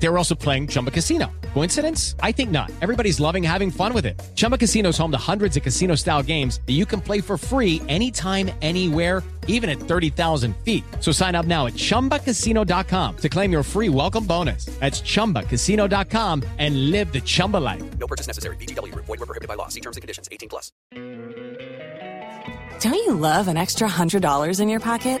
They were also playing Chumba Casino. Coincidence? I think not. Everybody's loving having fun with it. Chumba Casino is home to hundreds of casino style games that you can play for free anytime, anywhere, even at 30,000 feet. So sign up now at chumbacasino.com to claim your free welcome bonus. That's chumbacasino.com and live the Chumba life. No purchase necessary. VGW Group. Void were prohibited by law. See terms and conditions. 18 plus. Don't you love an extra $100 in your pocket?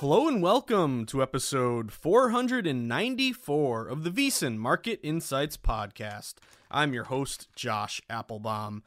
Hello and welcome to episode 494 of the VSiN Market Insights Podcast. I'm your host, Josh Appelbaum.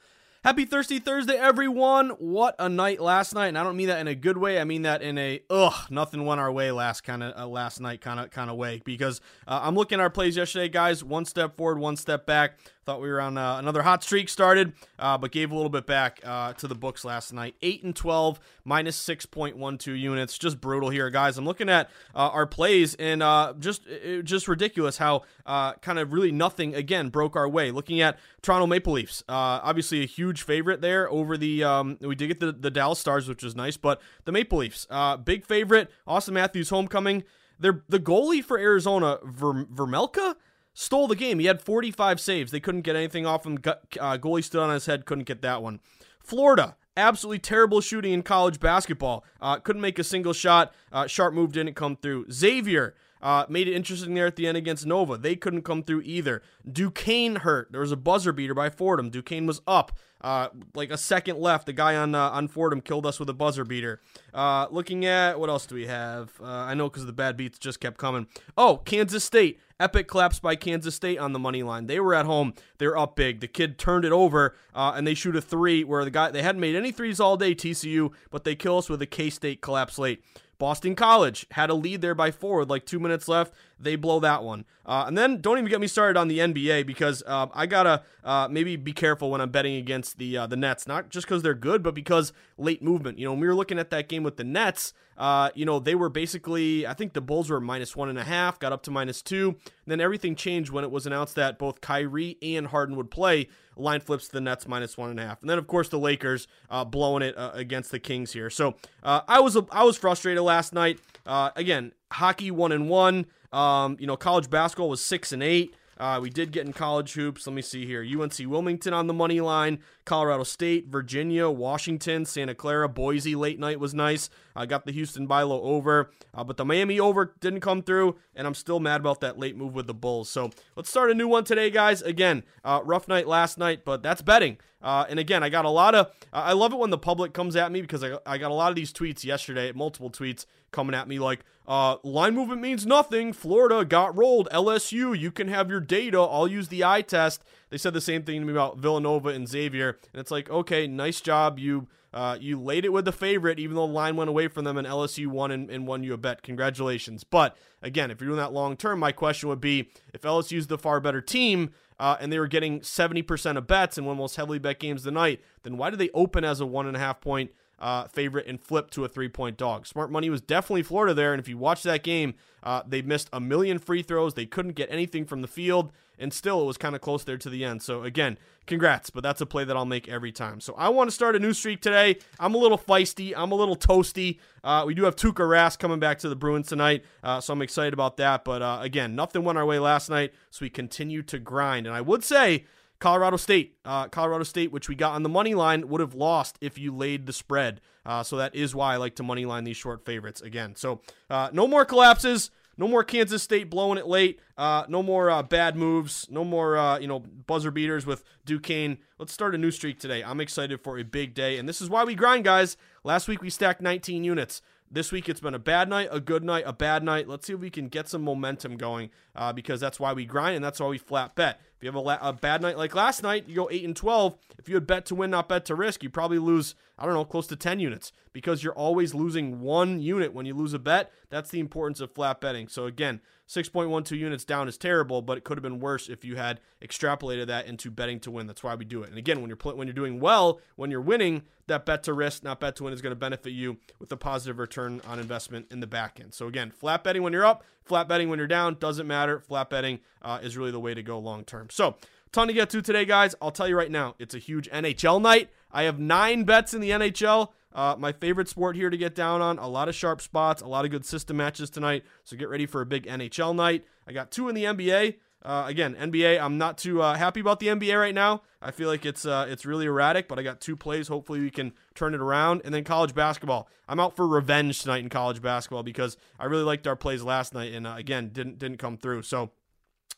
Happy Thirsty Thursday, everyone. What a night last night. And I don't mean that in a good way. I mean that in a ugh, nothing went our way last kind of uh, last night kind of kind of way because uh, I'm looking at our plays yesterday, guys. One step forward, one step back. Thought we were on uh, another hot streak started, uh, but gave a little bit back uh, to the books last night. 8 and 12, minus 6.12 units. Just brutal here, guys. I'm looking at uh, our plays and uh, just just ridiculous how uh, kind of really nothing, again, broke our way. Looking at Toronto Maple Leafs, obviously a huge favorite there over the, um, we did get the, the Dallas Stars, which was nice, but the Maple Leafs, big favorite. Auston Matthews homecoming. They're, the goalie for Arizona, Ver, Vejmelka, stole the game. He had 45 saves. They couldn't get anything off him. Uh, goalie stood on his head, couldn't get that one. Florida, absolutely terrible shooting in college basketball. Uh, couldn't make a single shot. Uh, sharp move didn't come through. Xavier. Uh, made it interesting there at the end against Nova. They couldn't come through either. Duquesne hurt. There was a buzzer beater by Fordham. Duquesne was up. Uh, like a second left. The guy on uh, on Fordham killed us with a buzzer beater. Uh, looking at what else do we have? I know because the bad beats just kept coming. Oh, Kansas State. Epic collapse by Kansas State on the money line. They were at home. They're up big. The kid turned it over, uh, and they shoot a three where the guy they hadn't made any threes all day. TCU, but they kill us with a K State collapse late. Boston College had a lead there by four with like two minutes left. They blow that one. Uh, and then don't even get me started on the NBA because uh, I gotta uh, maybe be careful when I'm betting against the uh, the Nets, not just because they're good, but because late movement. You know, when we were looking at that game with the Nets, uh, you know, they were basically I think the Bulls were minus one and a half, got up to minus two. Then everything changed when it was announced that both Kyrie and Harden would play. Line flips to the Nets minus one and a half, and then of course the Lakers uh, blowing it against the Kings here. So I was I was frustrated last night. again, hockey one and one. Um, you know, college basketball was six and eight. Uh, we did get in college hoops. Let me see here. UNC Wilmington on the money line. Colorado State, Virginia, Washington, Santa Clara, Boise late night was nice. I got the Houston Bilo over, uh, but the Miami over didn't come through, and I'm still mad about that late move with the Bulls. So let's start a new one today, guys. Again, uh, rough night last night, but that's betting. Uh, and again, I got a lot of. I love it when the public comes at me because I, I got a lot of these tweets yesterday, multiple tweets coming at me like, uh, line movement means nothing. Florida got rolled. LSU, you can have your data. I'll use the eye test. They said the same thing to me about Villanova and Xavier, and it's like, okay, nice job. You uh, you laid it with the favorite, even though the line went away from them, and LSU won and, and won you a bet. Congratulations. But again, if you're doing that long term, my question would be if LSU's the far better team, uh, and they were getting 70% of bets and one of the most heavily bet games of the night, then why did they open as a one and a half point uh, favorite and flip to a three point dog. Smart money was definitely Florida there. And if you watch that game, uh, they missed a million free throws. They couldn't get anything from the field. And still, it was kind of close there to the end. So, again, congrats. But that's a play that I'll make every time. So, I want to start a new streak today. I'm a little feisty. I'm a little toasty. Uh, we do have Tuukka Rask coming back to the Bruins tonight. Uh, so, I'm excited about that. But uh, again, nothing went our way last night. So, we continue to grind. And I would say, Colorado State, uh, Colorado State, which we got on the money line, would have lost if you laid the spread. Uh, so that is why I like to money line these short favorites again. So uh, no more collapses. No more Kansas State blowing it late. Uh, no more uh, bad moves. No more uh, you know buzzer beaters with Duquesne. Let's start a new streak today. I'm excited for a big day, and this is why we grind, guys. Last week we stacked 19 units. This week it's been a bad night, a good night, a bad night. Let's see if we can get some momentum going uh, because that's why we grind and that's why we flat bet. If you have a, la- a, bad night like last night, you go 8 and 12. If you had bet to win, not bet to risk, you probably lose, I don't know, close to 10 units because you're always losing one unit when you lose a bet. That's the importance of flat betting. So, again, 6.12 units down is terrible, but it could have been worse if you had extrapolated that into betting to win. That's why we do it. And again, when you're pl- when you're doing well, when you're winning, that bet to risk, not bet to win, is going to benefit you with a positive return on investment in the back end. So again, flat betting when you're up, flat betting when you're down, doesn't matter. Flat betting uh, is really the way to go long term. So ton to get to today, guys. I'll tell you right now, it's a huge NHL night. I have nine bets in the NHL. Uh, my favorite sport here to get down on. A lot of sharp spots, a lot of good system matches tonight. So get ready for a big NHL night. I got two in the NBA. Uh, again, NBA. I'm not too uh, happy about the NBA right now. I feel like it's uh, it's really erratic, but I got two plays. Hopefully, we can turn it around. And then college basketball. I'm out for revenge tonight in college basketball because I really liked our plays last night, and uh, again, didn't didn't come through. So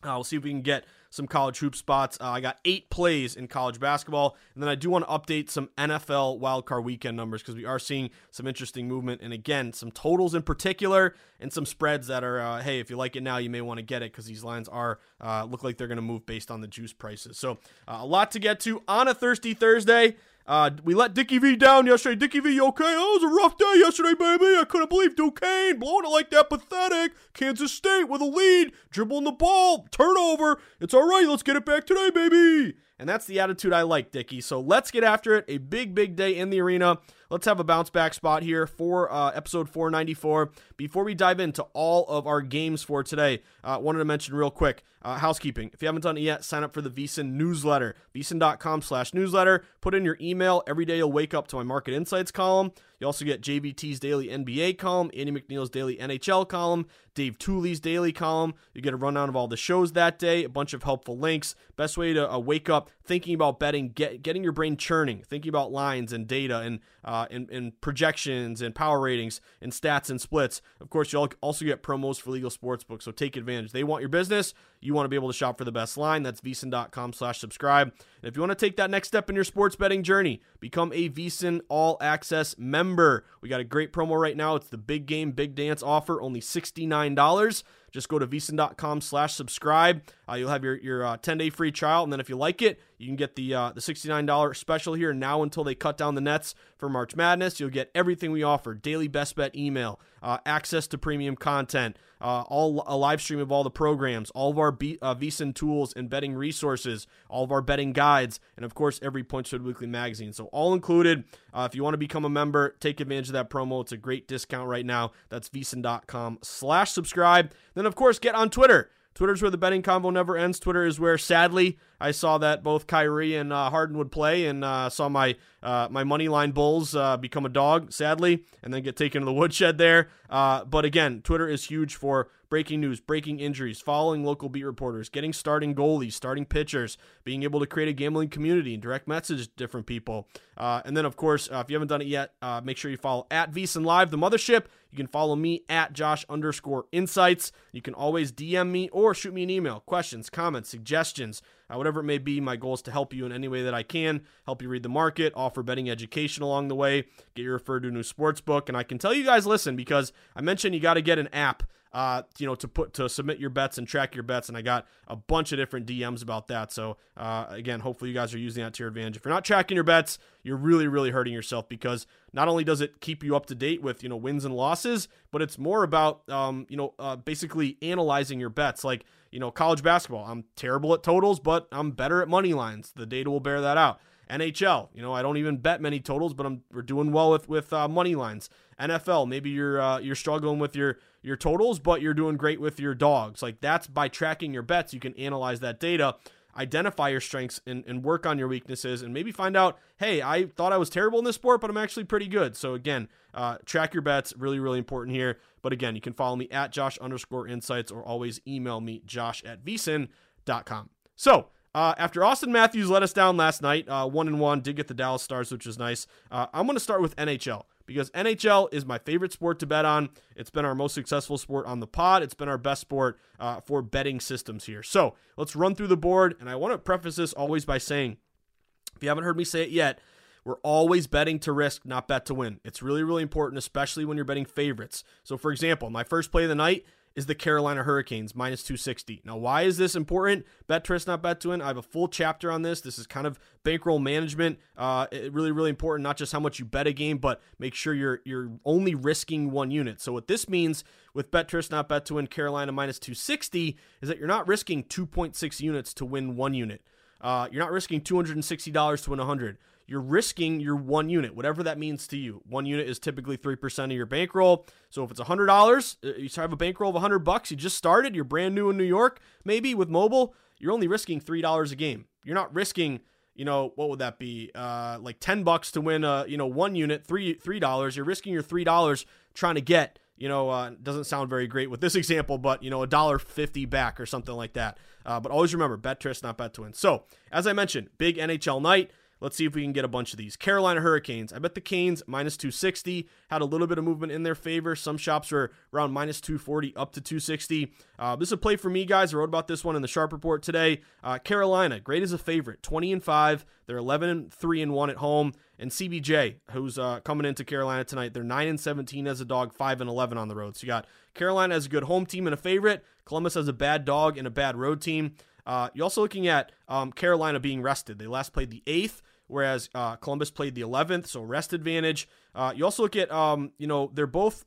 uh, we'll see if we can get some college hoop spots. Uh, I got eight plays in college basketball, and then I do want to update some NFL wildcard weekend numbers because we are seeing some interesting movement, and again, some totals in particular, and some spreads that are, uh, hey, if you like it now, you may want to get it because these lines are uh, look like they're going to move based on the juice prices. So uh, a lot to get to on a thirsty Thursday. Uh, we let Dickie V down yesterday. Dickie V, okay? Oh, it was a rough day yesterday, baby. I couldn't believe Duquesne blowing it like that. Pathetic. Kansas State with a lead, dribbling the ball, turnover. It's all right. Let's get it back today, baby. And that's the attitude I like, Dickie. So let's get after it. A big, big day in the arena. Let's have a bounce back spot here for uh, episode 494. Before we dive into all of our games for today, uh, wanted to mention real quick uh, housekeeping. If you haven't done it yet, sign up for the VSiN newsletter. VSiN.com slash newsletter. Put in your email. Every day you'll wake up to my market insights column. You also get JVT's daily NBA column, Andy McNeil's daily NHL column, Dave Tuley's daily column. You get a rundown of all the shows that day, a bunch of helpful links. Best way to uh, wake up thinking about betting, get, getting your brain churning, thinking about lines and data and, uh, Uh, and, and projections and power ratings and stats and splits. Of course, you'll also get promos for legal sportsbook, so take advantage. They want your business. You want to be able to shop for the best line. That's VSiN.com slash subscribe. And if you want to take that next step in your sports betting journey, become a VSiN All Access member. We got a great promo right now. It's the Big Game Big Dance offer, only $69. Just go to VSiN.com slash subscribe. Uh, you'll have your, your uh, 10 day free trial. And then if you like it, you can get the, uh, the $69 special here now until they cut down the nets for March Madness. You'll get everything we offer daily best bet email, uh, access to premium content, uh, all a live stream of all the programs, all of our B, uh, tools and betting resources, all of our betting guides, and of course, every Point Spread Weekly magazine. So, all included. Uh, if you want to become a member, take advantage of that promo. It's a great discount right now. That's VSiN.com slash subscribe. Then, of course, get on Twitter. Twitter's where the betting convo never ends. Twitter is where, sadly, I saw that both Kyrie and uh, Harden would play, and uh, saw my uh, my money line Bulls uh, become a dog, sadly, and then get taken to the woodshed there. Uh, but again, Twitter is huge for breaking news, breaking injuries, following local beat reporters, getting starting goalies, starting pitchers, being able to create a gambling community and direct message different people. Uh, and then, of course, if you haven't done it yet, make sure you follow at VSiN Live, the mothership. You can follow me at Josh underscore insights. You can always DM me or shoot me an email. Questions, comments, suggestions, uh, whatever it may be. My goal is to help you in any way that I can, help you read the market, offer betting education along the way, get you referred to a new sports book. And I can tell you guys, listen, because I mentioned you got to get an app uh, you know, to put to submit your bets and track your bets. And I got a bunch of different DMs about that. So uh, again, hopefully you guys are using that to your advantage. If you're not tracking your bets, you're really, really hurting yourself because not only does it keep you up to date with you know wins and losses, but it's more about um, you know uh, basically analyzing your bets. Like you know college basketball, I'm terrible at totals, but I'm better at money lines. The data will bear that out. NHL, you know, I don't even bet many totals, but I'm we're doing well with with uh, money lines. NFL, maybe you're uh, you're struggling with your your totals, but you're doing great with your dogs. Like that's by tracking your bets, you can analyze that data, identify your strengths, and, and work on your weaknesses, and maybe find out, hey, I thought I was terrible in this sport, but I'm actually pretty good. So again, uh, track your bets, really, really important here. But again, you can follow me at Josh underscore insights or always email me, Josh at VSiN.com. So uh, after Auston Matthews let us down last night, uh, one and one, did get the Dallas Stars, which was nice. Uh, I'm going to start with NHL because NHL is my favorite sport to bet on. It's been our most successful sport on the pod. It's been our best sport uh, for betting systems here. So let's run through the board. And I want to preface this always by saying, if you haven't heard me say it yet, we're always betting to risk, not bet to win. It's really, really important, especially when you're betting favorites. So, for example, my first play of the night is the Carolina Hurricanes, minus 260. Now, why is this important? Bet twist, not bet to win. I have a full chapter on this. This is kind of bankroll management. Uh, really, really important, not just how much you bet a game, but make sure you're you're only risking one unit. So what this means with bet twist, not bet to win, Carolina minus 260 is that you're not risking 2.6 units to win one unit. Uh, you're not risking $260 to win 100 you're risking your one unit, whatever that means to you. One unit is typically 3% of your bankroll. So if it's $100, uh, you have a bankroll of 100 bucks, you just started, you're brand new in New York, maybe with mobile, you're only risking $3 a game. You're not risking, you know, what would that be? Uh, like 10 bucks to win a, you know, one unit, 3 $3. You're risking your $3 trying to get you know, uh, doesn't sound very great with this example, but you know, a dollar fifty back or something like that. Uh, but always remember, bet twist, not bet to win. So, as I mentioned, big NHL night. Let's see if we can get a bunch of these. Carolina Hurricanes. I bet the Canes minus 260 had a little bit of movement in their favor. Some shops were around minus 240 up to 260. Uh, this is a play for me, guys. I wrote about this one in the Sharp Report today. Uh, Carolina, great as a favorite, 20 and 5. They're 11 and 3 and 1 at home. And CBJ, who's uh, coming into Carolina tonight, they're 9 and 17 as a dog, 5 and 11 on the road. So you got Carolina as a good home team and a favorite. Columbus as a bad dog and a bad road team. Uh, you're also looking at um, Carolina being rested. They last played the eighth whereas uh, Columbus played the 11th, so rest advantage. Uh, you also look at, um, you know, they're both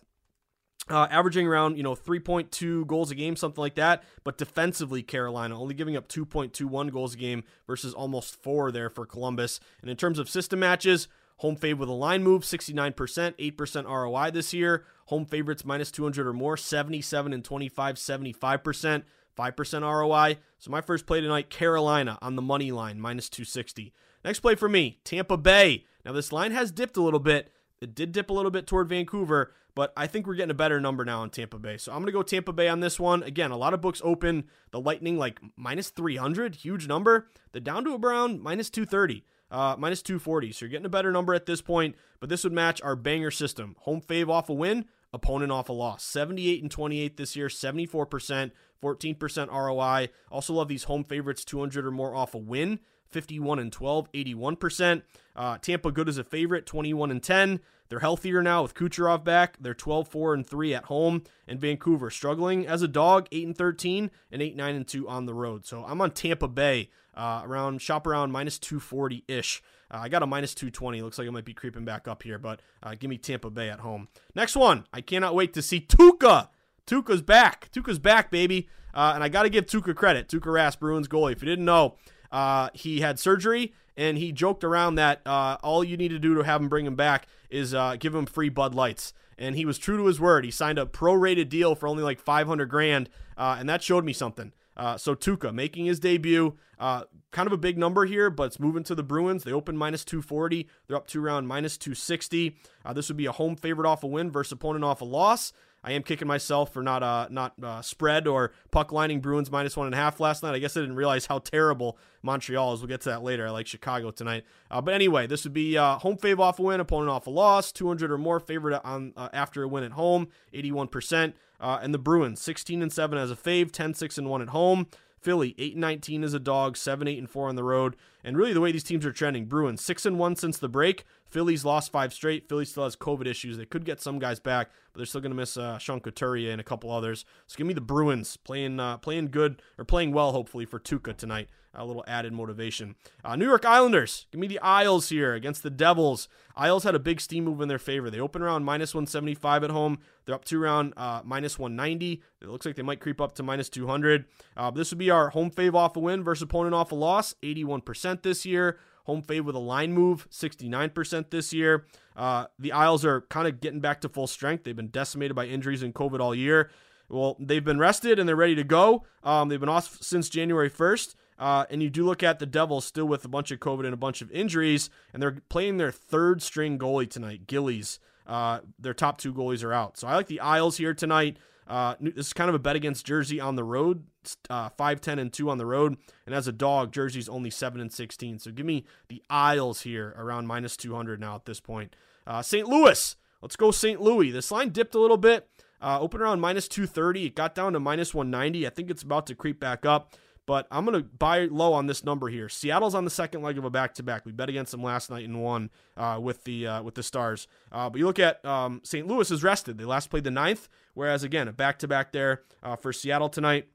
uh, averaging around, you know, 3.2 goals a game, something like that. But defensively, Carolina only giving up 2.21 goals a game versus almost four there for Columbus. And in terms of system matches, home fave with a line move, 69%, 8% ROI this year. Home favorites minus 200 or more, 77 and 25, 75%. 5% ROI. So my first play tonight, Carolina on the money line, minus 260. Next play for me, Tampa Bay. Now, this line has dipped a little bit. It did dip a little bit toward Vancouver, but I think we're getting a better number now on Tampa Bay. So I'm going to go Tampa Bay on this one. Again, a lot of books open the Lightning like minus 300, huge number. The down to a Brown, minus 230, uh, minus 240. So you're getting a better number at this point, but this would match our banger system. Home fave off a win, opponent off a loss. 78 and 28 this year, 74%, 14% ROI. Also love these home favorites, 200 or more off a win. 51 and 12, 81%. Uh, Tampa good as a favorite, 21 and 10. They're healthier now with Kucherov back. They're 12 4 and 3 at home. And Vancouver struggling as a dog, 8 and 13 and 8 9 and 2 on the road. So I'm on Tampa Bay uh, around shop around minus 240 ish. Uh, I got a minus 220. Looks like it might be creeping back up here, but uh, give me Tampa Bay at home. Next one. I cannot wait to see Tuukka. Tuukka's back. Tuukka's back, baby. Uh, and I got to give Tuukka credit. Tuukka Rask, Bruins goalie. If you didn't know, uh, he had surgery, and he joked around that uh, all you need to do to have him bring him back is uh, give him free Bud Lights. And he was true to his word. He signed a prorated deal for only like 500 grand, uh, and that showed me something. Uh, so Tuukka making his debut, uh, kind of a big number here, but it's moving to the Bruins. They open minus 240. They're up to around minus 260. Uh, this would be a home favorite off a win versus opponent off a loss. I am kicking myself for not uh not uh, spread or puck lining Bruins minus one and a half last night. I guess I didn't realize how terrible Montreal is. We'll get to that later. I like Chicago tonight. Uh, but anyway, this would be uh, home fave off a win, opponent off a loss, 200 or more favorite on uh, after a win at home, 81 percent. Uh, and the Bruins 16 and 7 as a fave, 10 6 and 1 at home. Philly 8 and 19 as a dog, 7 8 and 4 on the road. And really the way these teams are trending, Bruins 6 and 1 since the break. Philly's lost 5 straight. Philly still has COVID issues. They could get some guys back, but they're still going to miss uh, Sean Couturier and a couple others. So give me the Bruins playing uh, playing good or playing well hopefully for Tuukka tonight a little added motivation. Uh, New York Islanders, give me the Isles here against the Devils. Isles had a big steam move in their favor. They open around minus 175 at home. They're up to around uh, minus 190. It looks like they might creep up to minus 200. Uh, this would be our home fave off a win versus opponent off a loss, 81% this year. Home fave with a line move, 69% this year. Uh, the Isles are kind of getting back to full strength. They've been decimated by injuries and COVID all year. Well, they've been rested and they're ready to go. Um, they've been off since January 1st. Uh, and you do look at the Devils still with a bunch of COVID and a bunch of injuries, and they're playing their third string goalie tonight, Gillies. Uh, their top two goalies are out. So I like the Isles here tonight. Uh, this is kind of a bet against Jersey on the road, uh, 5 10 and 2 on the road. And as a dog, Jersey's only 7 and 16. So give me the Isles here around minus 200 now at this point. Uh, St. Louis. Let's go St. Louis. This line dipped a little bit. Uh, open around minus 230. It got down to minus 190. I think it's about to creep back up. but I'm going to buy low on this number here. Seattle's on the second leg of a back to back. We bet against them last night and won uh, with the uh, with the Stars. Uh, but you look at um, St. Louis is rested. They last played the ninth, whereas again a back to back there uh, for Seattle tonight.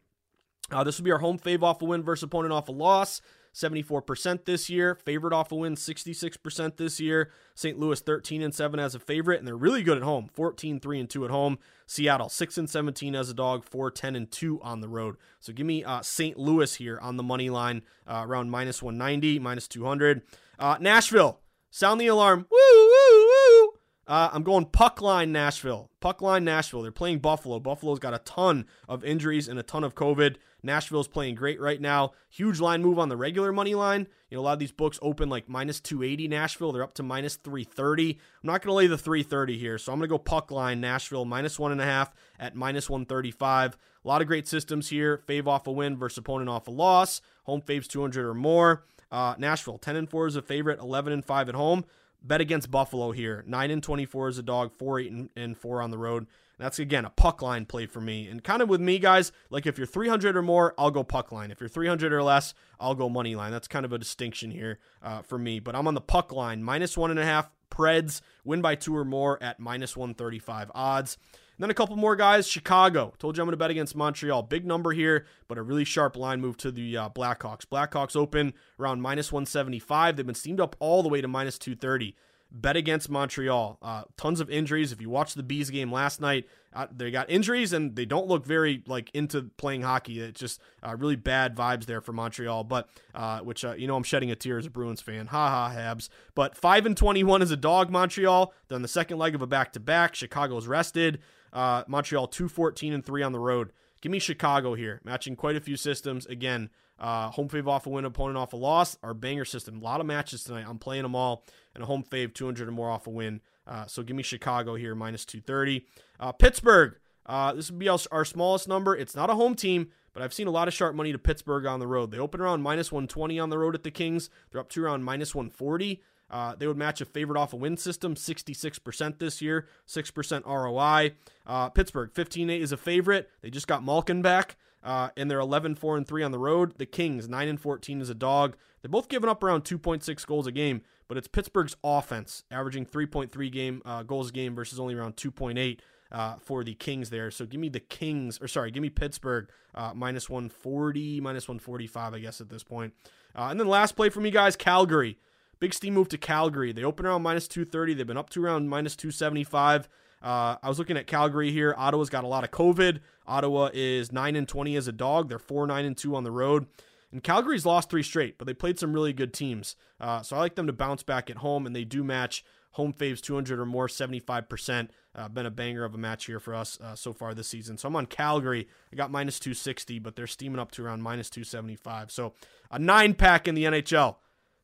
Uh, this will be our home fave off a win versus opponent off a loss. 74% this year. Favorite off a win, 66% this year. St. Louis 13 and 7 as a favorite, and they're really good at home. 14 3 and 2 at home. Seattle 6 and 17 as a dog, 4 10 and 2 on the road. So give me uh, St. Louis here on the money line, uh, around minus 190, minus 200. Uh, Nashville, sound the alarm. Woo, woo, woo. Uh, I'm going puck line Nashville. Puck line Nashville. They're playing Buffalo. Buffalo's got a ton of injuries and a ton of COVID. Nashville's playing great right now. Huge line move on the regular money line. You know, a lot of these books open like minus 280 Nashville. They're up to minus 330. I'm not going to lay the 330 here, so I'm going to go puck line Nashville minus one and a half at minus 135. A lot of great systems here. Fave off a win versus opponent off a loss. Home faves 200 or more. Uh, Nashville 10 and 4 is a favorite, 11 and 5 at home. Bet against Buffalo here. 9 and 24 is a dog, 4 8 and 4 on the road. That's again a puck line play for me. And kind of with me, guys, like if you're 300 or more, I'll go puck line. If you're 300 or less, I'll go money line. That's kind of a distinction here uh, for me. But I'm on the puck line, minus one and a half. Preds win by two or more at minus 135 odds. And then a couple more guys. Chicago. Told you I'm going to bet against Montreal. Big number here, but a really sharp line move to the uh, Blackhawks. Blackhawks open around minus 175. They've been steamed up all the way to minus 230 bet against Montreal. Uh, tons of injuries. If you watched the Bees game last night, uh, they got injuries and they don't look very like into playing hockey. It's just uh, really bad vibes there for Montreal. But uh, which uh, you know I'm shedding a tear as a Bruins fan. Ha ha Habs. But five and 21 is a dog. Montreal. They're on the second leg of a back to back. Chicago's rested. Uh, Montreal 214 and three on the road. Give me Chicago here, matching quite a few systems. Again, uh, home fave off a win, opponent off a loss. Our banger system. A lot of matches tonight. I'm playing them all. And a home fave, 200 or more off a win. Uh, so give me Chicago here, minus 230. Uh, Pittsburgh. Uh, this would be our, smallest number. It's not a home team, but I've seen a lot of sharp money to Pittsburgh on the road. They open around minus 120 on the road at the Kings. They're up to around minus 140. Uh, they would match a favorite off a win system, 66% this year, 6% ROI. Uh, Pittsburgh, 15 8 is a favorite. They just got Malkin back. Uh, and they're 11 4 and 3 on the road. The Kings 9 and 14 is a dog. They're both giving up around 2.6 goals a game, but it's Pittsburgh's offense averaging 3.3 game uh, goals game versus only around 2.8 uh, for the Kings there. So give me the Kings, or sorry, give me Pittsburgh uh, minus 140, minus 145, I guess at this point. Uh, and then last play for me, guys, Calgary. Big steam move to Calgary. They open around minus 230. They've been up to around minus 275. Uh, I was looking at Calgary here. Ottawa's got a lot of COVID. Ottawa is 9 and 20 as a dog. They're 4 9 and 2 on the road. And Calgary's lost three straight, but they played some really good teams. Uh, so I like them to bounce back at home, and they do match home faves 200 or more, 75%. Uh, been a banger of a match here for us uh, so far this season. So I'm on Calgary. I got minus 260, but they're steaming up to around minus 275. So a nine pack in the NHL.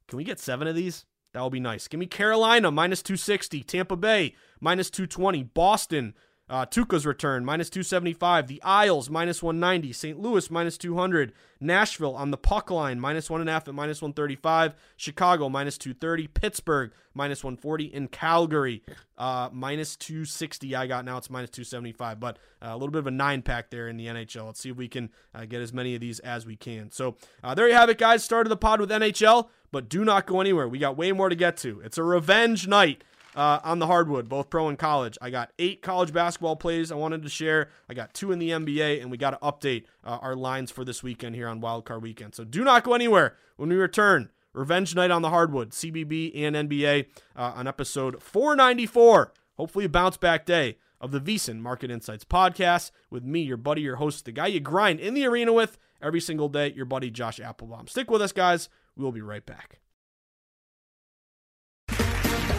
Can we get seven of these? That will be nice. Give me Carolina, minus 260. Tampa Bay, minus 220. Boston, uh, Tuukka's return, minus 275. The Isles, minus 190. St. Louis, minus 200. Nashville on the puck line, minus 1.5 at minus 135. Chicago, minus 230. Pittsburgh, minus 140. And Calgary, uh, minus 260. I got now it's minus 275. But uh, a little bit of a nine pack there in the NHL. Let's see if we can uh, get as many of these as we can. So uh, there you have it, guys. Started the pod with NHL, but do not go anywhere. We got way more to get to. It's a revenge night uh, on the hardwood, both pro and college. I got eight college basketball plays I wanted to share. I got two in the NBA, and we got to update uh, our lines for this weekend here on Wildcard Weekend. So do not go anywhere when we return. Revenge Night on the Hardwood, CBB and NBA uh, on episode 494. Hopefully, a bounce back day of the VSiN Market Insights podcast with me, your buddy, your host, the guy you grind in the arena with every single day, your buddy Josh Appelbaum. Stick with us, guys. We will be right back.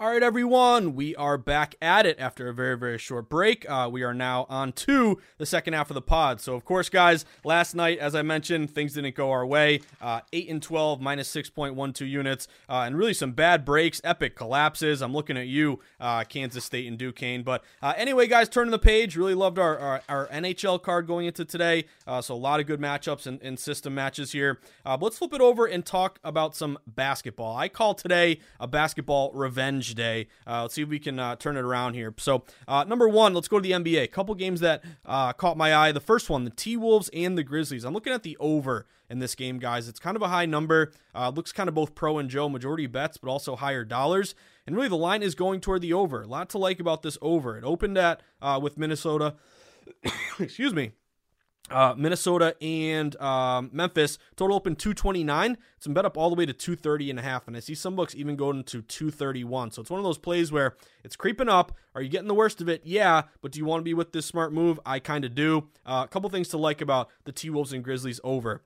All right, everyone, we are back at it after a very, very short break. Uh, we are now on to the second half of the pod. So, of course, guys, last night, as I mentioned, things didn't go our way. Uh, 8 and 12, minus 6.12 units, uh, and really some bad breaks, epic collapses. I'm looking at you, uh, Kansas State and Duquesne. But uh, anyway, guys, turning the page. Really loved our, our, our NHL card going into today. Uh, so, a lot of good matchups and, and system matches here. but let's flip it over and talk about some basketball. I call today a basketball revenge day. Uh, let's see if we can uh, turn it around here. So, uh, number one, let's go to the NBA. A couple games that uh, caught my eye. The first one, the T Wolves and the Grizzlies. I'm looking at the over in this game, guys. It's kind of a high number. Uh, looks kind of both pro and Joe, majority bets, but also higher dollars. And really, the line is going toward the over. A lot to like about this over. It opened at uh, with Minnesota. excuse me. Uh, Minnesota and um, Memphis total open 229. It's been bet up all the way to 230 and a half, and I see some books even going to 231. So it's one of those plays where it's creeping up. Are you getting the worst of it? Yeah, but do you want to be with this smart move? I kind of do. Uh, a couple things to like about the T Wolves and Grizzlies over.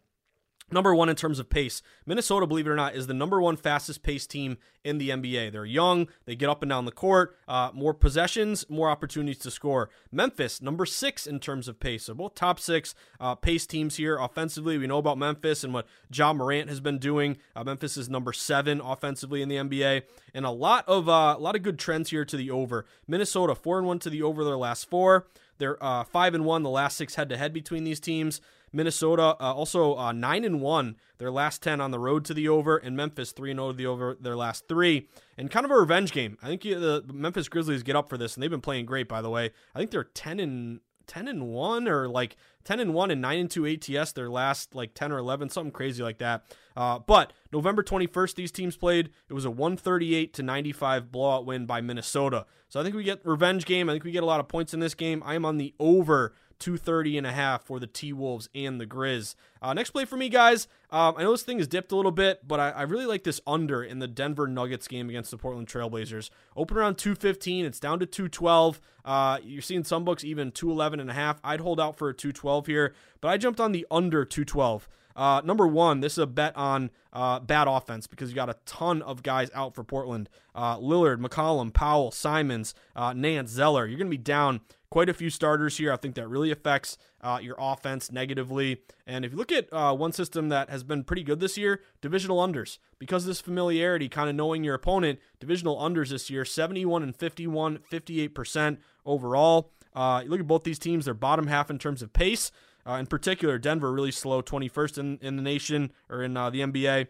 Number one in terms of pace. Minnesota, believe it or not, is the number one fastest paced team in the NBA. They're young, they get up and down the court, uh, more possessions, more opportunities to score. Memphis, number six in terms of pace. So both top six uh, pace teams here offensively. We know about Memphis and what Ja Morant has been doing. Uh, Memphis is number seven offensively in the NBA, and a lot of uh, a lot of good trends here to the over. Minnesota four and one to the over their last four. They're uh, five and one the last six head to head between these teams. Minnesota uh, also uh, nine and one their last ten on the road to the over, and Memphis three and zero to the over their last three, and kind of a revenge game. I think the Memphis Grizzlies get up for this, and they've been playing great. By the way, I think they're ten and 10 and 1 or like 10 and 1 and 9 and 2 ATS their last like 10 or 11 something crazy like that. Uh, but November 21st these teams played. It was a 138 to 95 blowout win by Minnesota. So I think we get revenge game. I think we get a lot of points in this game. I am on the over 230 and a half for the T Wolves and the Grizz. Uh, next play for me, guys. Um, I know this thing has dipped a little bit, but I, I, really like this under in the Denver Nuggets game against the Portland Trailblazers. Open around 215, it's down to 212. Uh, you're seeing some books even 211 and a half. I'd hold out for a 212 here, but I jumped on the under 212. Uh, number one, this is a bet on uh, bad offense because you got a ton of guys out for Portland. Uh, Lillard, McCollum, Powell, Simons, uh, Nance, Zeller. You're going to be down quite a few starters here. I think that really affects uh, your offense negatively. And if you look at uh, one system that has been pretty good this year, divisional unders. Because of this familiarity, kind of knowing your opponent, divisional unders this year 71 and 51, 58% overall. Uh, you look at both these teams, they're bottom half in terms of pace. Uh, in particular, Denver really slow, 21st in, in the nation or in uh, the NBA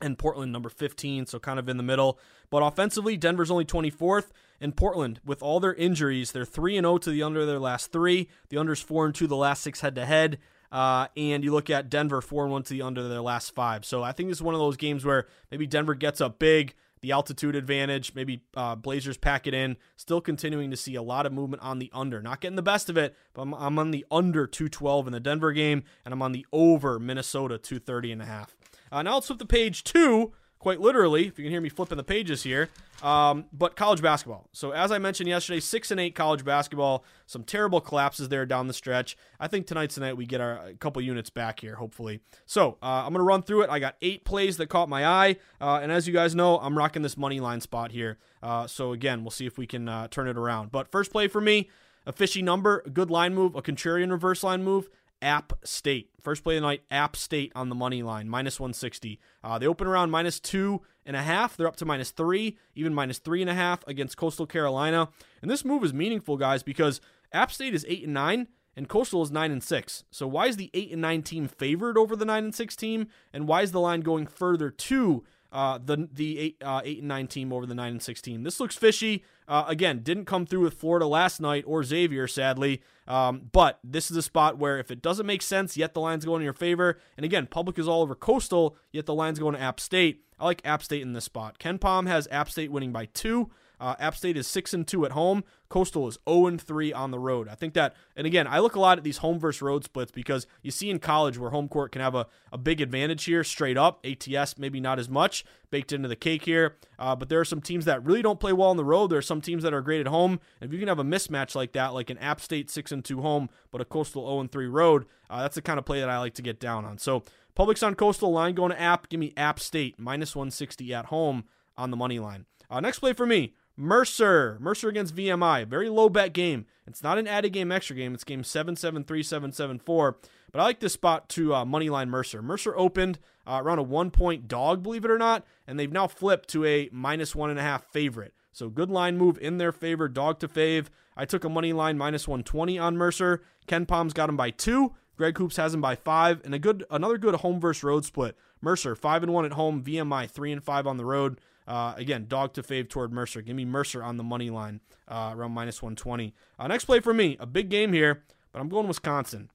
and Portland number 15, so kind of in the middle. But offensively, Denver's only 24th, and Portland, with all their injuries, they're 3 and 0 to the under their last three. The under's 4 and 2 the last six head to head. Uh, and you look at Denver 4 and 1 to the under their last five. So I think this is one of those games where maybe Denver gets up big, the altitude advantage, maybe uh, Blazers pack it in. Still continuing to see a lot of movement on the under. Not getting the best of it, but I'm, I'm on the under 212 in the Denver game, and I'm on the over Minnesota 230 and a half. Uh, now let's flip the page two, quite literally, if you can hear me flipping the pages here. Um, but college basketball. So as I mentioned yesterday, six and eight college basketball. Some terrible collapses there down the stretch. I think tonight's tonight we get our a couple units back here, hopefully. So uh, I'm gonna run through it. I got eight plays that caught my eye, uh, and as you guys know, I'm rocking this money line spot here. Uh, so again, we'll see if we can uh, turn it around. But first play for me, a fishy number, a good line move, a contrarian reverse line move. App State. First play of the night, App State on the money line, minus 160. Uh, they open around minus two and a half. They're up to minus three, even minus three and a half against Coastal Carolina. And this move is meaningful, guys, because App State is eight and nine and Coastal is nine and six. So why is the eight and nine team favored over the nine and six team? And why is the line going further to uh, the the eight uh, eight and nine team over the nine and six team? This looks fishy. Uh, again, didn't come through with Florida last night or Xavier, sadly. Um, but this is a spot where if it doesn't make sense, yet the line's going in your favor. And again, public is all over Coastal, yet the line's going to App State. I like App State in this spot. KenPom has App State winning by two. Uh, App State is six and two at home. Coastal is zero and three on the road. I think that, and again, I look a lot at these home versus road splits because you see in college where home court can have a, a big advantage here, straight up. ATS maybe not as much baked into the cake here, uh, but there are some teams that really don't play well on the road. There are some teams that are great at home. If you can have a mismatch like that, like an App State six and two home, but a Coastal zero and three road, uh, that's the kind of play that I like to get down on. So Publix on Coastal line going to App. Give me App State minus 160 at home on the money line. Uh, next play for me. Mercer. Mercer against VMI. Very low bet game. It's not an added game extra game. It's game 773774. But I like this spot to uh, Moneyline Mercer. Mercer opened uh, around a one point dog, believe it or not, and they've now flipped to a minus one and a half favorite. So good line move in their favor, dog to fave. I took a money line minus 120 on Mercer. KenPom's got him by two. Greg Hoops has him by five, and a good another good home versus road split. Mercer five and one at home, VMI three and five on the road. Uh, again, dog to fave toward Mercer. Give me Mercer on the money line uh, around minus 120. Uh, next play for me, a big game here, but I'm going Wisconsin.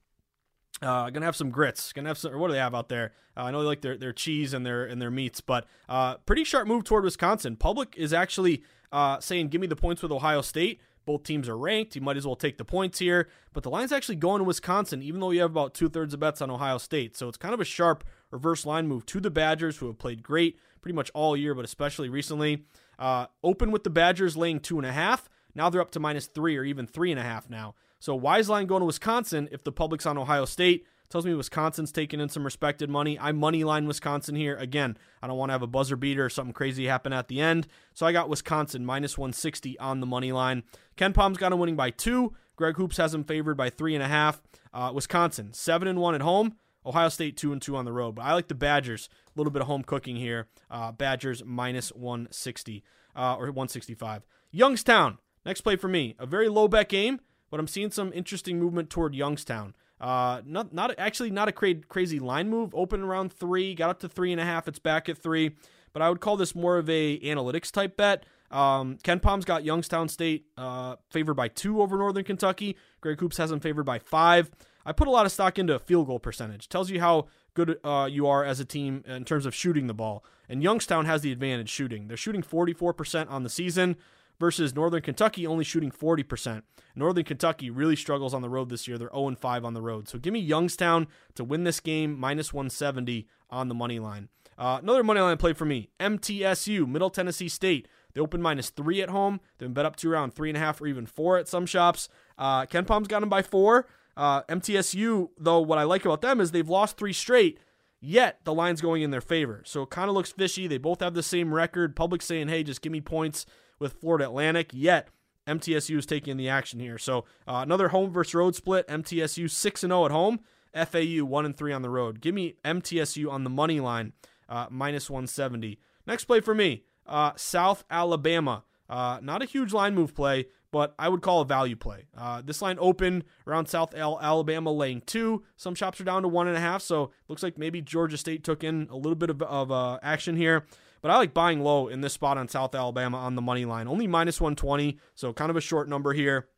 Uh, gonna have some grits. Gonna have some. Or what do they have out there? Uh, I know they like their, their cheese and their and their meats, but uh, pretty sharp move toward Wisconsin. Public is actually uh, saying, "Give me the points with Ohio State." Both teams are ranked. You might as well take the points here. But the line's actually going to Wisconsin, even though you have about two thirds of bets on Ohio State. So it's kind of a sharp reverse line move to the Badgers, who have played great pretty much all year, but especially recently. Uh, open with the Badgers laying two and a half. Now they're up to minus three or even three and a half now. So wise line going to Wisconsin if the public's on Ohio State. Tells me Wisconsin's taking in some respected money. I money line Wisconsin here. Again, I don't want to have a buzzer beater or something crazy happen at the end. So I got Wisconsin minus 160 on the money line. KenPom's got him winning by two. Greg Hoops has him favored by three and a half. Uh, Wisconsin, seven and one at home. Ohio State two and two on the road. But I like the Badgers. A little bit of home cooking here. Uh, Badgers minus 160 uh, or 165. Youngstown, next play for me. A very low bet game, but I'm seeing some interesting movement toward Youngstown. Uh, not not actually not a cra- crazy line move. Open around three, got up to three and a half. It's back at three, but I would call this more of a analytics type bet. Um, Palm's got Youngstown State uh, favored by two over Northern Kentucky. Greg Coops has them favored by five. I put a lot of stock into field goal percentage. Tells you how good uh, you are as a team in terms of shooting the ball. And Youngstown has the advantage shooting. They're shooting 44% on the season versus Northern Kentucky only shooting 40%. Northern Kentucky really struggles on the road this year. They're 0 5 on the road. So give me Youngstown to win this game, minus 170 on the money line. Uh, another money line play for me MTSU, Middle Tennessee State. They open minus three at home. They've been bet up to around three and a half or even four at some shops. Uh, KenPom's got them by four. Uh, MTSU, though, what I like about them is they've lost three straight, yet the line's going in their favor. So it kind of looks fishy. They both have the same record. Public saying, hey, just give me points with Florida Atlantic, yet MTSU is taking the action here. So uh, another home versus road split. MTSU 6 0 at home, FAU 1 and 3 on the road. Give me MTSU on the money line, uh, minus 170. Next play for me uh, South Alabama. Uh, not a huge line move play, but I would call a value play. Uh, this line open around South Alabama laying two. Some shops are down to one and a half, so looks like maybe Georgia State took in a little bit of, of uh, action here. But I like buying low in this spot on South Alabama on the money line. Only minus 120, so kind of a short number here.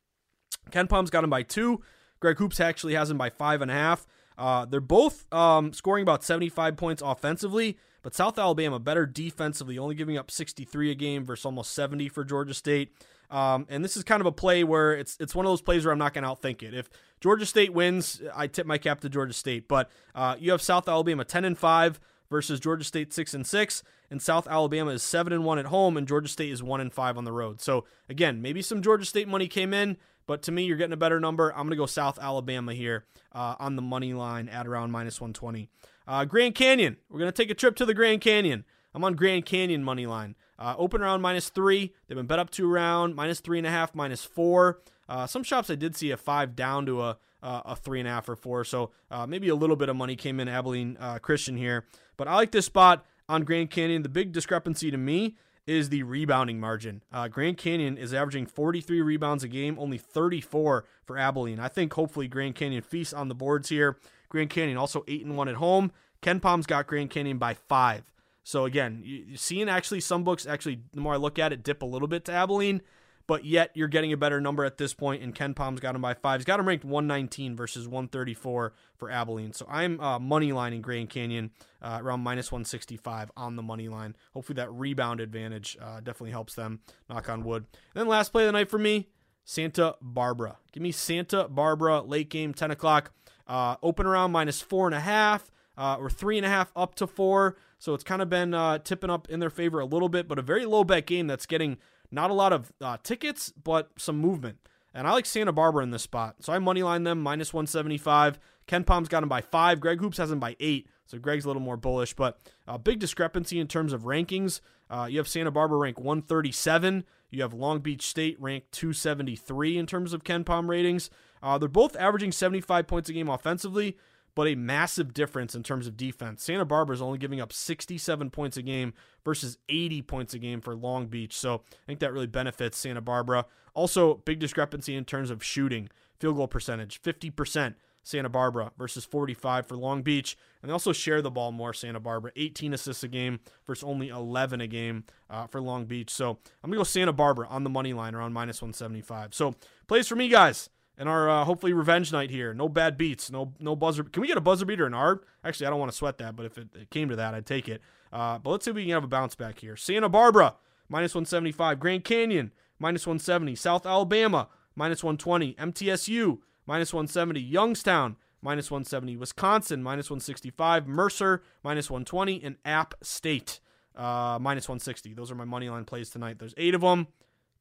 KenPom's got him by two. Greg Hoops actually has him by five and a half. Uh, they're both um, scoring about 75 points offensively, but South Alabama better defensively, only giving up 63 a game versus almost 70 for Georgia State. Um, and this is kind of a play where it's it's one of those plays where I'm not going to outthink it. If Georgia State wins, I tip my cap to Georgia State. But uh, you have South Alabama 10 and five versus Georgia State 6 and 6 and South Alabama is 7 and 1 at home and Georgia State is 1 and 5 on the road. So again, maybe some Georgia State money came in, but to me you're getting a better number. I'm going to go South Alabama here uh, on the money line at around minus 120. Uh, Grand Canyon. We're going to take a trip to the Grand Canyon. I'm on Grand Canyon money line. Uh, open around minus three. They've been bet up to around minus three and a half, minus four. Uh, some shops I did see a five down to a uh, a three and a half or four. So uh, maybe a little bit of money came in Abilene uh, Christian here. But I like this spot on Grand Canyon. The big discrepancy to me is the rebounding margin. Uh, Grand Canyon is averaging 43 rebounds a game, only 34 for Abilene. I think hopefully Grand Canyon feasts on the boards here. Grand Canyon also 8 and 1 at home. KenPom's got Grand Canyon by 5. So again, you, you're seeing actually some books actually the more I look at it dip a little bit to Abilene but yet you're getting a better number at this point, and KenPom's got him by five. He's got him ranked 119 versus 134 for Abilene. So I'm uh, money lining Grand Canyon uh, around minus 165 on the money line. Hopefully that rebound advantage uh, definitely helps them. Knock on wood. And then last play of the night for me, Santa Barbara. Give me Santa Barbara late game 10 o'clock. Uh, open around minus four and a half. Uh, or three and a half up to four. So it's kind of been uh, tipping up in their favor a little bit, but a very low bet game that's getting not a lot of uh, tickets, but some movement. And I like Santa Barbara in this spot. So I moneyline them minus 175. KenPom's got them by five. Greg Hoops has them by eight. So Greg's a little more bullish, but a big discrepancy in terms of rankings. Uh, you have Santa Barbara ranked 137. You have Long Beach State ranked 273 in terms of KenPom ratings. Uh, they're both averaging 75 points a game offensively, but a massive difference in terms of defense. Santa Barbara is only giving up 67 points a game versus 80 points a game for Long Beach. So I think that really benefits Santa Barbara. Also, big discrepancy in terms of shooting, field goal percentage 50%. Santa Barbara versus 45 for Long Beach. And they also share the ball more, Santa Barbara. 18 assists a game versus only 11 a game uh, for Long Beach. So I'm going to go Santa Barbara on the money line around minus 175. So plays for me, guys and our uh, hopefully revenge night here. No bad beats, no no buzzer. Can we get a buzzer beater in our? Actually, I don't want to sweat that, but if it, it came to that, I'd take it. Uh, but let's see if we can have a bounce back here. Santa Barbara minus 175, Grand Canyon minus 170, South Alabama minus 120, MTSU minus 170, Youngstown minus 170, Wisconsin minus 165, Mercer minus 120, and App State uh, minus 160. Those are my money line plays tonight. There's eight of them.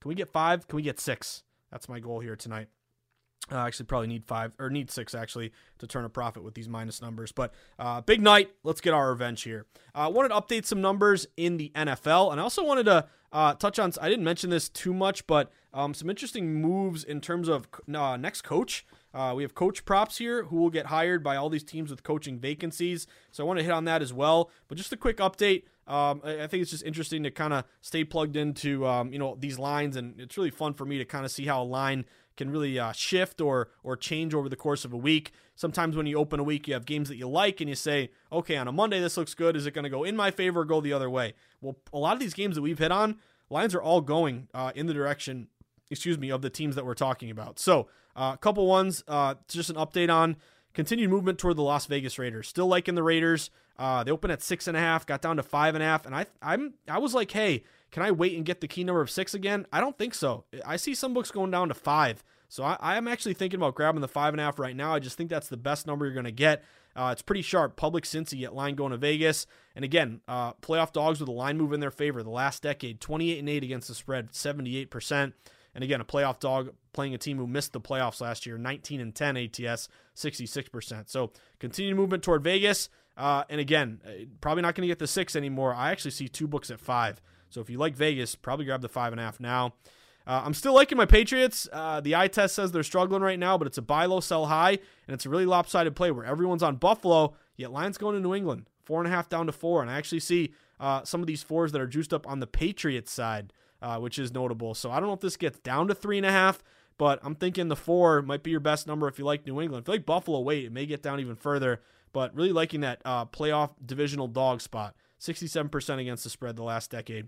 Can we get five? Can we get six? That's my goal here tonight. Uh, actually, probably need five or need six actually to turn a profit with these minus numbers. But uh, big night. Let's get our revenge here. I uh, wanted to update some numbers in the NFL, and I also wanted to uh, touch on. I didn't mention this too much, but um, some interesting moves in terms of uh, next coach. Uh, we have coach props here who will get hired by all these teams with coaching vacancies. So I want to hit on that as well. But just a quick update. Um, I think it's just interesting to kind of stay plugged into um, you know these lines, and it's really fun for me to kind of see how a line can really uh, shift or or change over the course of a week. Sometimes when you open a week, you have games that you like, and you say, okay, on a Monday this looks good. Is it going to go in my favor or go the other way? Well, a lot of these games that we've hit on, lines are all going uh, in the direction, excuse me, of the teams that we're talking about. So uh, a couple ones, uh, just an update on continued movement toward the Las Vegas Raiders. Still liking the Raiders. Uh, they opened at six and a half, got down to five and a half, and I I'm I was like, hey can I wait and get the key number of six again? I don't think so. I see some books going down to five. So I, am actually thinking about grabbing the five and a half right now. I just think that's the best number you're going to get. Uh, it's pretty sharp. Public Cincy at line going to Vegas. And again, uh, playoff dogs with a line move in their favor. The last decade, 28 and 8 against the spread, 78%. And again, a playoff dog playing a team who missed the playoffs last year, 19 and 10 ATS, 66%. So continued movement toward Vegas. Uh, and again, uh, probably not going to get the six anymore. I actually see two books at five. So if you like Vegas, probably grab the five and a half now. Uh, I'm still liking my Patriots. Uh, the eye test says they're struggling right now, but it's a buy low, sell high, and it's a really lopsided play where everyone's on Buffalo, yet Lions going to New England. Four and a half down to four. And I actually see uh, some of these fours that are juiced up on the Patriots side, uh, which is notable. So I don't know if this gets down to three and a half, but I'm thinking the four might be your best number if you like New England. If you like Buffalo, wait, it may get down even further. But really liking that uh, playoff divisional dog spot. 67% against the spread the last decade.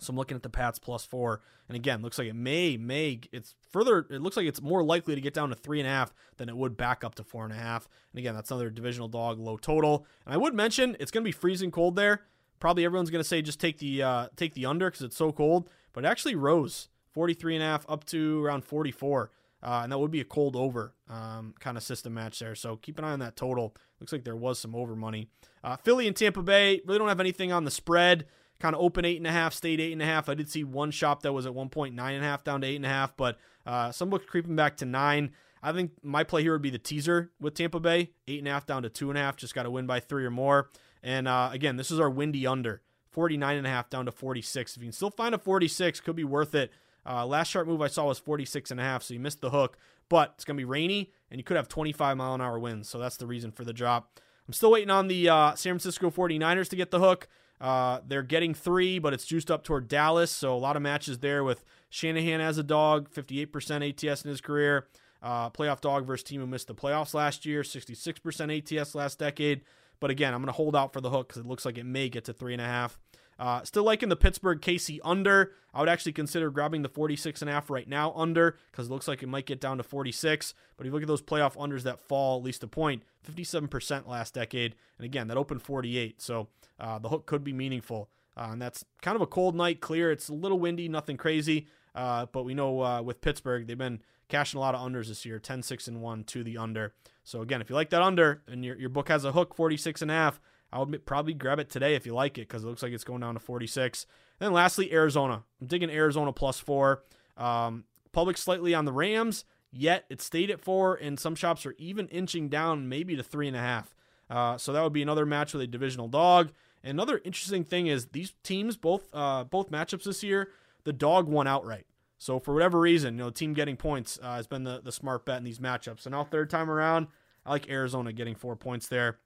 So I'm looking at the Pats plus four, and again, looks like it may may it's further. It looks like it's more likely to get down to three and a half than it would back up to four and a half. And again, that's another divisional dog low total. And I would mention it's going to be freezing cold there. Probably everyone's going to say just take the uh, take the under because it's so cold, but it actually rose 43 and a half up to around 44. Uh, and that would be a cold over um, kind of system match there. So keep an eye on that total. Looks like there was some over money. Uh, Philly and Tampa Bay really don't have anything on the spread kind of open eight and a half, stayed eight and a half. I did see one shop that was at one point nine and a half down to eight and a half, but uh, some books creeping back to nine. I think my play here would be the teaser with Tampa Bay, eight and a half down to two and a half. Just got to win by three or more. And uh, again, this is our windy under 49.5 down to 46. If you can still find a 46, could be worth it. Uh, last sharp move I saw was 46.5, so you missed the hook. But it's going to be rainy, and you could have 25 mile an hour winds, so that's the reason for the drop. I'm still waiting on the uh, San Francisco 49ers to get the hook. Uh, they're getting three, but it's juiced up toward Dallas, so a lot of matches there with Shanahan as a dog, 58% ATS in his career. Uh, playoff dog versus team who missed the playoffs last year, 66% ATS last decade. But again, I'm going to hold out for the hook because it looks like it may get to three and a half. Uh, still liking the Pittsburgh KC under. I would actually consider grabbing the 46 and a half right now under because it looks like it might get down to 46. But if you look at those playoff unders that fall at least a point, 57% last decade, and again that opened 48. So uh, the hook could be meaningful. Uh, and that's kind of a cold night, clear. It's a little windy, nothing crazy. Uh, but we know uh, with Pittsburgh, they've been cashing a lot of unders this year 10, 6, and 1 to the under. So again, if you like that under and your, your book has a hook 46 and a half, I would probably grab it today if you like it because it looks like it's going down to 46. And then lastly, Arizona. I'm digging Arizona plus four. Um, public slightly on the Rams, yet it stayed at four, and some shops are even inching down maybe to three and a half. Uh, so that would be another match with a divisional dog. And another interesting thing is these teams, both uh, both matchups this year, the dog won outright. So for whatever reason, you know, team getting points uh, has been the, the smart bet in these matchups. So now third time around, I like Arizona getting four points there.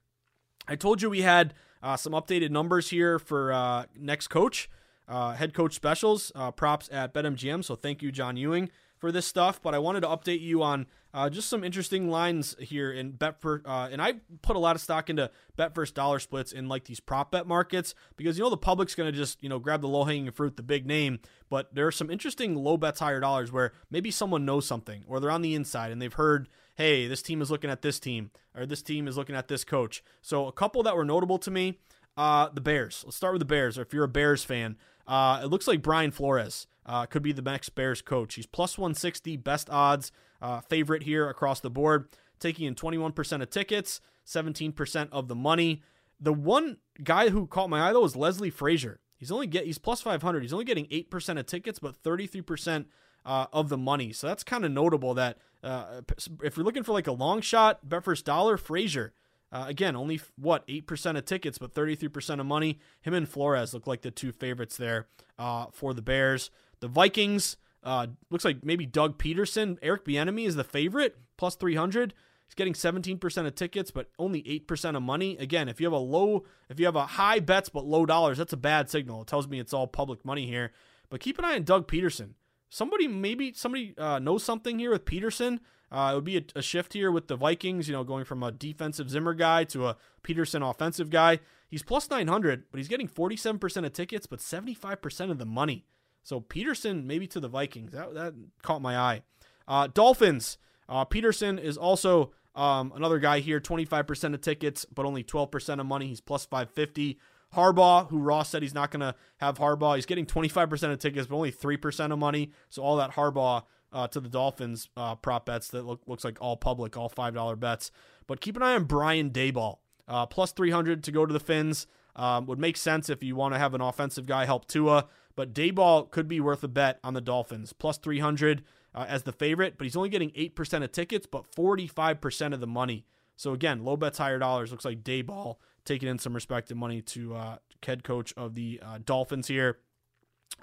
I told you we had uh, some updated numbers here for uh, next coach, uh, head coach specials, uh, props at BetMGM. So thank you, John Ewing, for this stuff. But I wanted to update you on uh, just some interesting lines here in bet uh, and I put a lot of stock into bet dollar splits in like these prop bet markets because you know the public's going to just you know grab the low hanging fruit, the big name. But there are some interesting low bets, higher dollars where maybe someone knows something or they're on the inside and they've heard hey, this team is looking at this team, or this team is looking at this coach. So a couple that were notable to me, uh, the Bears. Let's start with the Bears. Or if you're a Bears fan, uh, it looks like Brian Flores uh, could be the next Bears coach. He's plus 160, best odds, uh, favorite here across the board, taking in 21% of tickets, 17% of the money. The one guy who caught my eye though was Leslie Frazier. He's only get he's plus 500. He's only getting 8% of tickets, but 33% uh, of the money. So that's kind of notable that uh, if you're looking for like a long shot, bet first dollar, Frazier. Uh, again, only what eight percent of tickets, but 33 percent of money. Him and Flores look like the two favorites there uh, for the Bears. The Vikings uh, looks like maybe Doug Pederson, Eric Bieniemy is the favorite, plus 300. He's getting 17% of tickets, but only 8% of money. Again, if you have a low, if you have a high bets but low dollars, that's a bad signal. It tells me it's all public money here. But keep an eye on Doug Pederson. somebody maybe somebody uh, knows something here with Pederson. Uh, it would be a, a, shift here with the Vikings, you know, going from a defensive Zimmer guy to a Pederson offensive guy. He's plus 900, but he's getting 47% of tickets, but 75% of the money. So Pederson maybe to the Vikings. That, that caught my eye. Uh, Dolphins. Uh, Pederson is also um, another guy here, 25% of tickets, but only 12% of money. He's plus 550. Harbaugh, who Ross said he's not going to have Harbaugh, he's getting 25% of tickets, but only 3% of money. So all that Harbaugh uh, to the Dolphins uh, prop bets that look, looks like all public, all $5 bets. But keep an eye on Brian Daboll, Uh, plus 300 to go to the Fins. Um, would make sense if you want to have an offensive guy help Tua, but Daboll could be worth a bet on the Dolphins. Plus 300 uh, as the favorite, but he's only getting 8% of tickets, but 45% of the money. So again, low bets, higher dollars. Looks like Daboll taking in some respected money to uh, head coach of the uh, Dolphins here.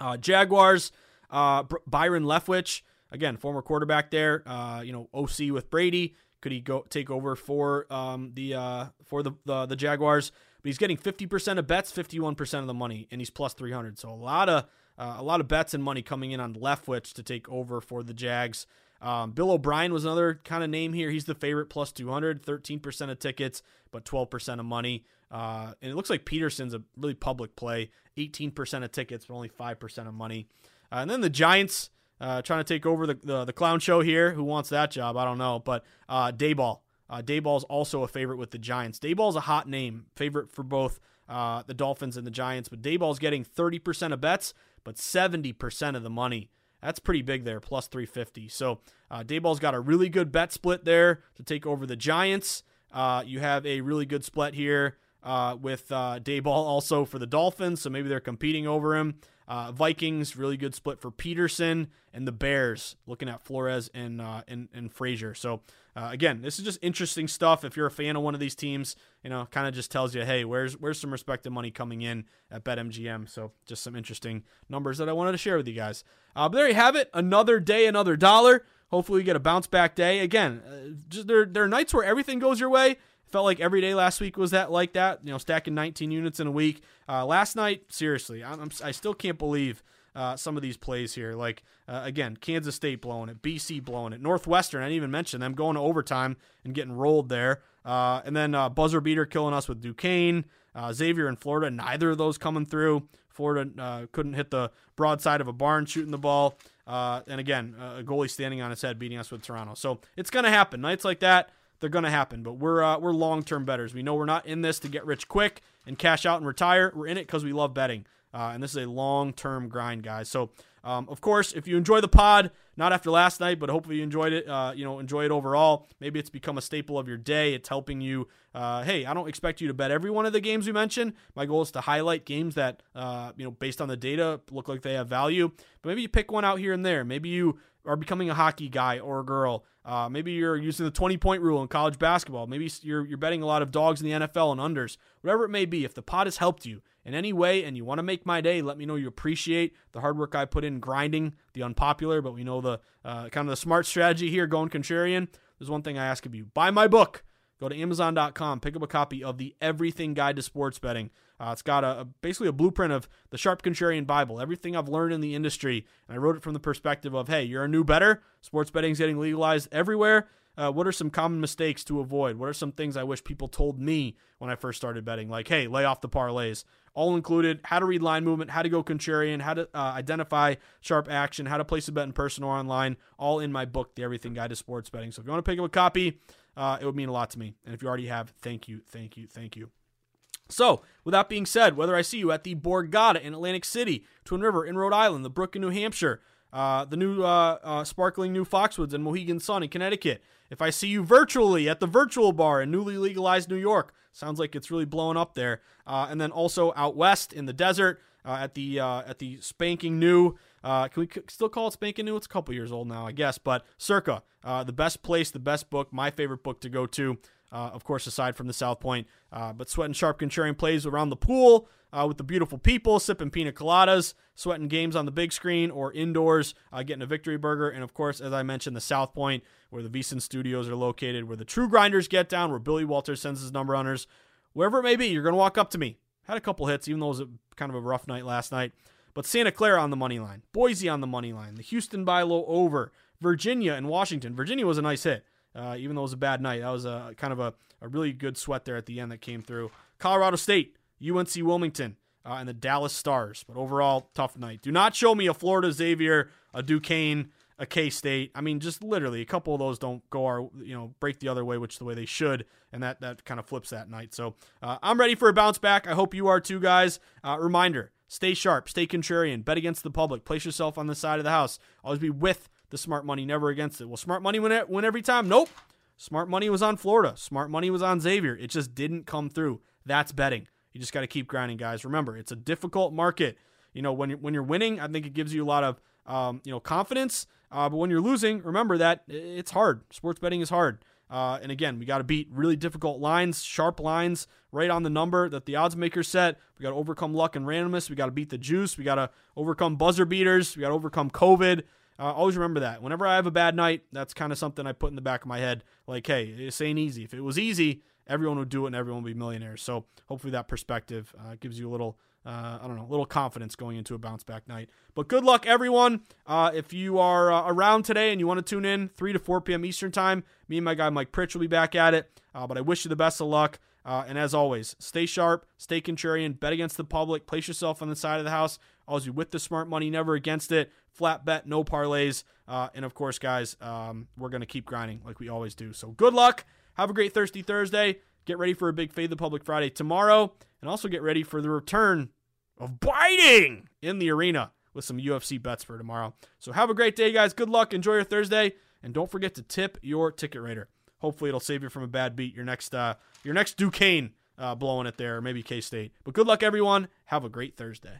Uh, Jaguars, uh, Byron Leftwich, again, former quarterback there. Uh, you know, OC with Brady. Could he go take over for um, the for the, the, the Jaguars? But he's getting 50% of bets, 51% of the money, and he's plus 300. So a lot of a lot of bets and money coming in on Leftwich to take over for the Jags. Um, Bill O'Brien was another kind of name here. He's the favorite plus 200, 13% of tickets, but 12% of money. Uh, and it looks like Pederson's a really public play, 18% of tickets, but only 5% of money. Uh, and then the Giants uh, trying to take over the, the, the clown show here. Who wants that job? I don't know. But uh, Daboll. Uh, Daboll's also a favorite with the Giants. Daboll's a hot name, favorite for both uh, the Dolphins and the Giants. But Daboll's getting 30% of bets, but 70% of the money. That's pretty big there, plus 350. So uh, Daboll's got a really good bet split there to take over the Giants. Uh, you have a really good split here uh, with uh, Daboll also for the Dolphins, so maybe they're competing over him. Uh, Vikings, really good split for Pederson, and the Bears looking at Flores and uh, and, and Frazier. So uh, again, this is just interesting stuff. If you're a fan of one of these teams, you know, kind of just tells you, hey, where's where's some respected money coming in at BetMGM. So just some interesting numbers that I wanted to share with you guys. Uh, but there you have it. Another day, another dollar. Hopefully, we get a bounce back day. Again, uh, just there there are nights where everything goes your way. Felt like every day last week was that like that. You know, stacking 19 units in a week. Uh, last night, seriously, I'm, I'm, i still can't believe uh, some of these plays here. Like uh, again, Kansas State blowing it, BC blowing it, Northwestern. I didn't even mention them going to overtime and getting rolled there. Uh, and then uh, buzzer beater killing us with Duquesne, uh, Xavier in Florida. Neither of those coming through. Florida uh, couldn't hit the broadside of a barn shooting the ball. and again, a goalie standing on his head beating us with Toronto. So it's going to happen. Nights like that they're going to happen. But we're uh, we're long term betters. We know we're not in this to get rich quick and cash out and retire. We're in it because we love betting. Uh, and this is a long term grind, guys. So, um, of course, if you enjoy the pod, not after last night, but hopefully you enjoyed it, uh, you know, enjoy it overall. Maybe it's become a staple of your day. It's helping you. Uh, hey, I don't expect you to bet every one of the games we mentioned. My goal is to highlight games that, uh, you know, based on the data, look like they have value. But maybe you pick one out here and there. Maybe you are becoming a hockey guy or a girl. Uh, maybe you're using the 20 point rule in college basketball. Maybe you're, you're betting a lot of dogs in the NFL and unders. Whatever it may be, if the pod has helped you in any way and you want to make my day, let me know you appreciate the hard work I put in grinding the unpopular, but we know the uh, kind of the smart strategy here going contrarian. There's one thing I ask of you buy my book. Go to Amazon.com, pick up a copy of the Everything Guide to Sports Betting. Uh, it's got a, a, basically a blueprint of the Sharp Contrarian Bible, everything I've learned in the industry. And I wrote it from the perspective of, hey, you're a new better. Sports betting's getting legalized everywhere. Uh, what are some common mistakes to avoid? What are some things I wish people told me when I first started betting? Like, hey, lay off the parlays. All included how to read line movement, how to go contrarian, how to uh, identify sharp action, how to place a bet in person or online, all in my book, The Everything Guide to Sports Betting. So if you want to pick up a copy, uh, it would mean a lot to me. And if you already have, thank you, thank you, thank you. So, with that being said, whether I see you at the Borgata in Atlantic City, Twin River in Rhode Island, the Brook in New Hampshire, uh, the new uh, uh, sparkling new Foxwoods and Mohegan Sun in Connecticut, if I see you virtually at the virtual bar in newly legalized New York, sounds like it's really blowing up there, uh, and then also out west in the desert uh, at the at the spanking new can we still call it Spanking New? It's a couple years old now, I guess. But Circa, the best place, the best book, my favorite book to go to. Uh, of course, aside from the South Point. Uh, but Sweat and Sharp Contrarian plays around the pool uh, with the beautiful people, sipping pina coladas, sweating games on the big screen or indoors, uh, getting a victory burger. And of course, as I mentioned, the South Point, where the VSiN studios are located, where the true grinders get down, where Billy Walters sends his number runners. Wherever it may be, you're going to walk up to me. Had a couple hits, even though it was a, kind of a rough night last night. But Santa Clara on the money line, Boise on the money line, the Houston by low over, Virginia and Washington. Virginia was a nice hit, uh, even though it was a bad night. That was a kind of a, a really good sweat there at the end that came through. Colorado State, UNC Wilmington, uh, and the Dallas Stars. But overall, tough night. Do not show me a Florida Xavier, a Duquesne, a K State. I mean, just literally a couple of those don't go our, you know, break the other way, which the way they should, and that that kind of flips that night. So uh, I'm ready for a bounce back. I hope you are too, guys. Uh, reminder: Stay sharp, stay contrarian, bet against the public, place yourself on the side of the house. Always be with the smart money, never against it. Well, smart money win, win every time? Nope. Smart money was on Florida. Smart money was on Xavier. It just didn't come through. That's betting. You just got to keep grinding, guys. Remember, it's a difficult market. You know, when you're, when you're winning, I think it gives you a lot of um, you know confidence. Uh, but when you're losing, remember that it's hard. Sports betting is hard. Uh, and again, we got to beat really difficult lines, sharp lines, right on the number that the odds makers set. We got to overcome luck and randomness. We got to beat the juice. We got to overcome buzzer beaters. We got to overcome COVID. Uh, always remember that. Whenever I have a bad night, that's kind of something I put in the back of my head. Like, hey, this ain't easy. If it was easy, everyone would do it and everyone would be millionaires. So hopefully that perspective uh, gives you a little uh, I don't know, a little confidence going into a bounce back night. But good luck, everyone. Uh, if you are uh, around today and you want to tune in 3 to 4 p.m. Eastern Time, me and my guy Mike Pritch will be back at it. Uh, but I wish you the best of luck. Uh, and as always, stay sharp, stay contrarian, bet against the public, place yourself on the side of the house. Always be with the smart money, never against it. Flat bet, no parlays. Uh, and of course, guys, um, we're going to keep grinding like we always do. So good luck. Have a great Thirsty Thursday. Get ready for a big Fade the Public Friday tomorrow. And also get ready for the return of biting in the arena with some UFC bets for tomorrow. So have a great day, guys. Good luck. Enjoy your Thursday, and don't forget to tip your ticket rater. Hopefully, it'll save you from a bad beat. Your next, uh, your next Duquesne uh, blowing it there, or maybe K State. But good luck, everyone. Have a great Thursday.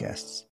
podcasts.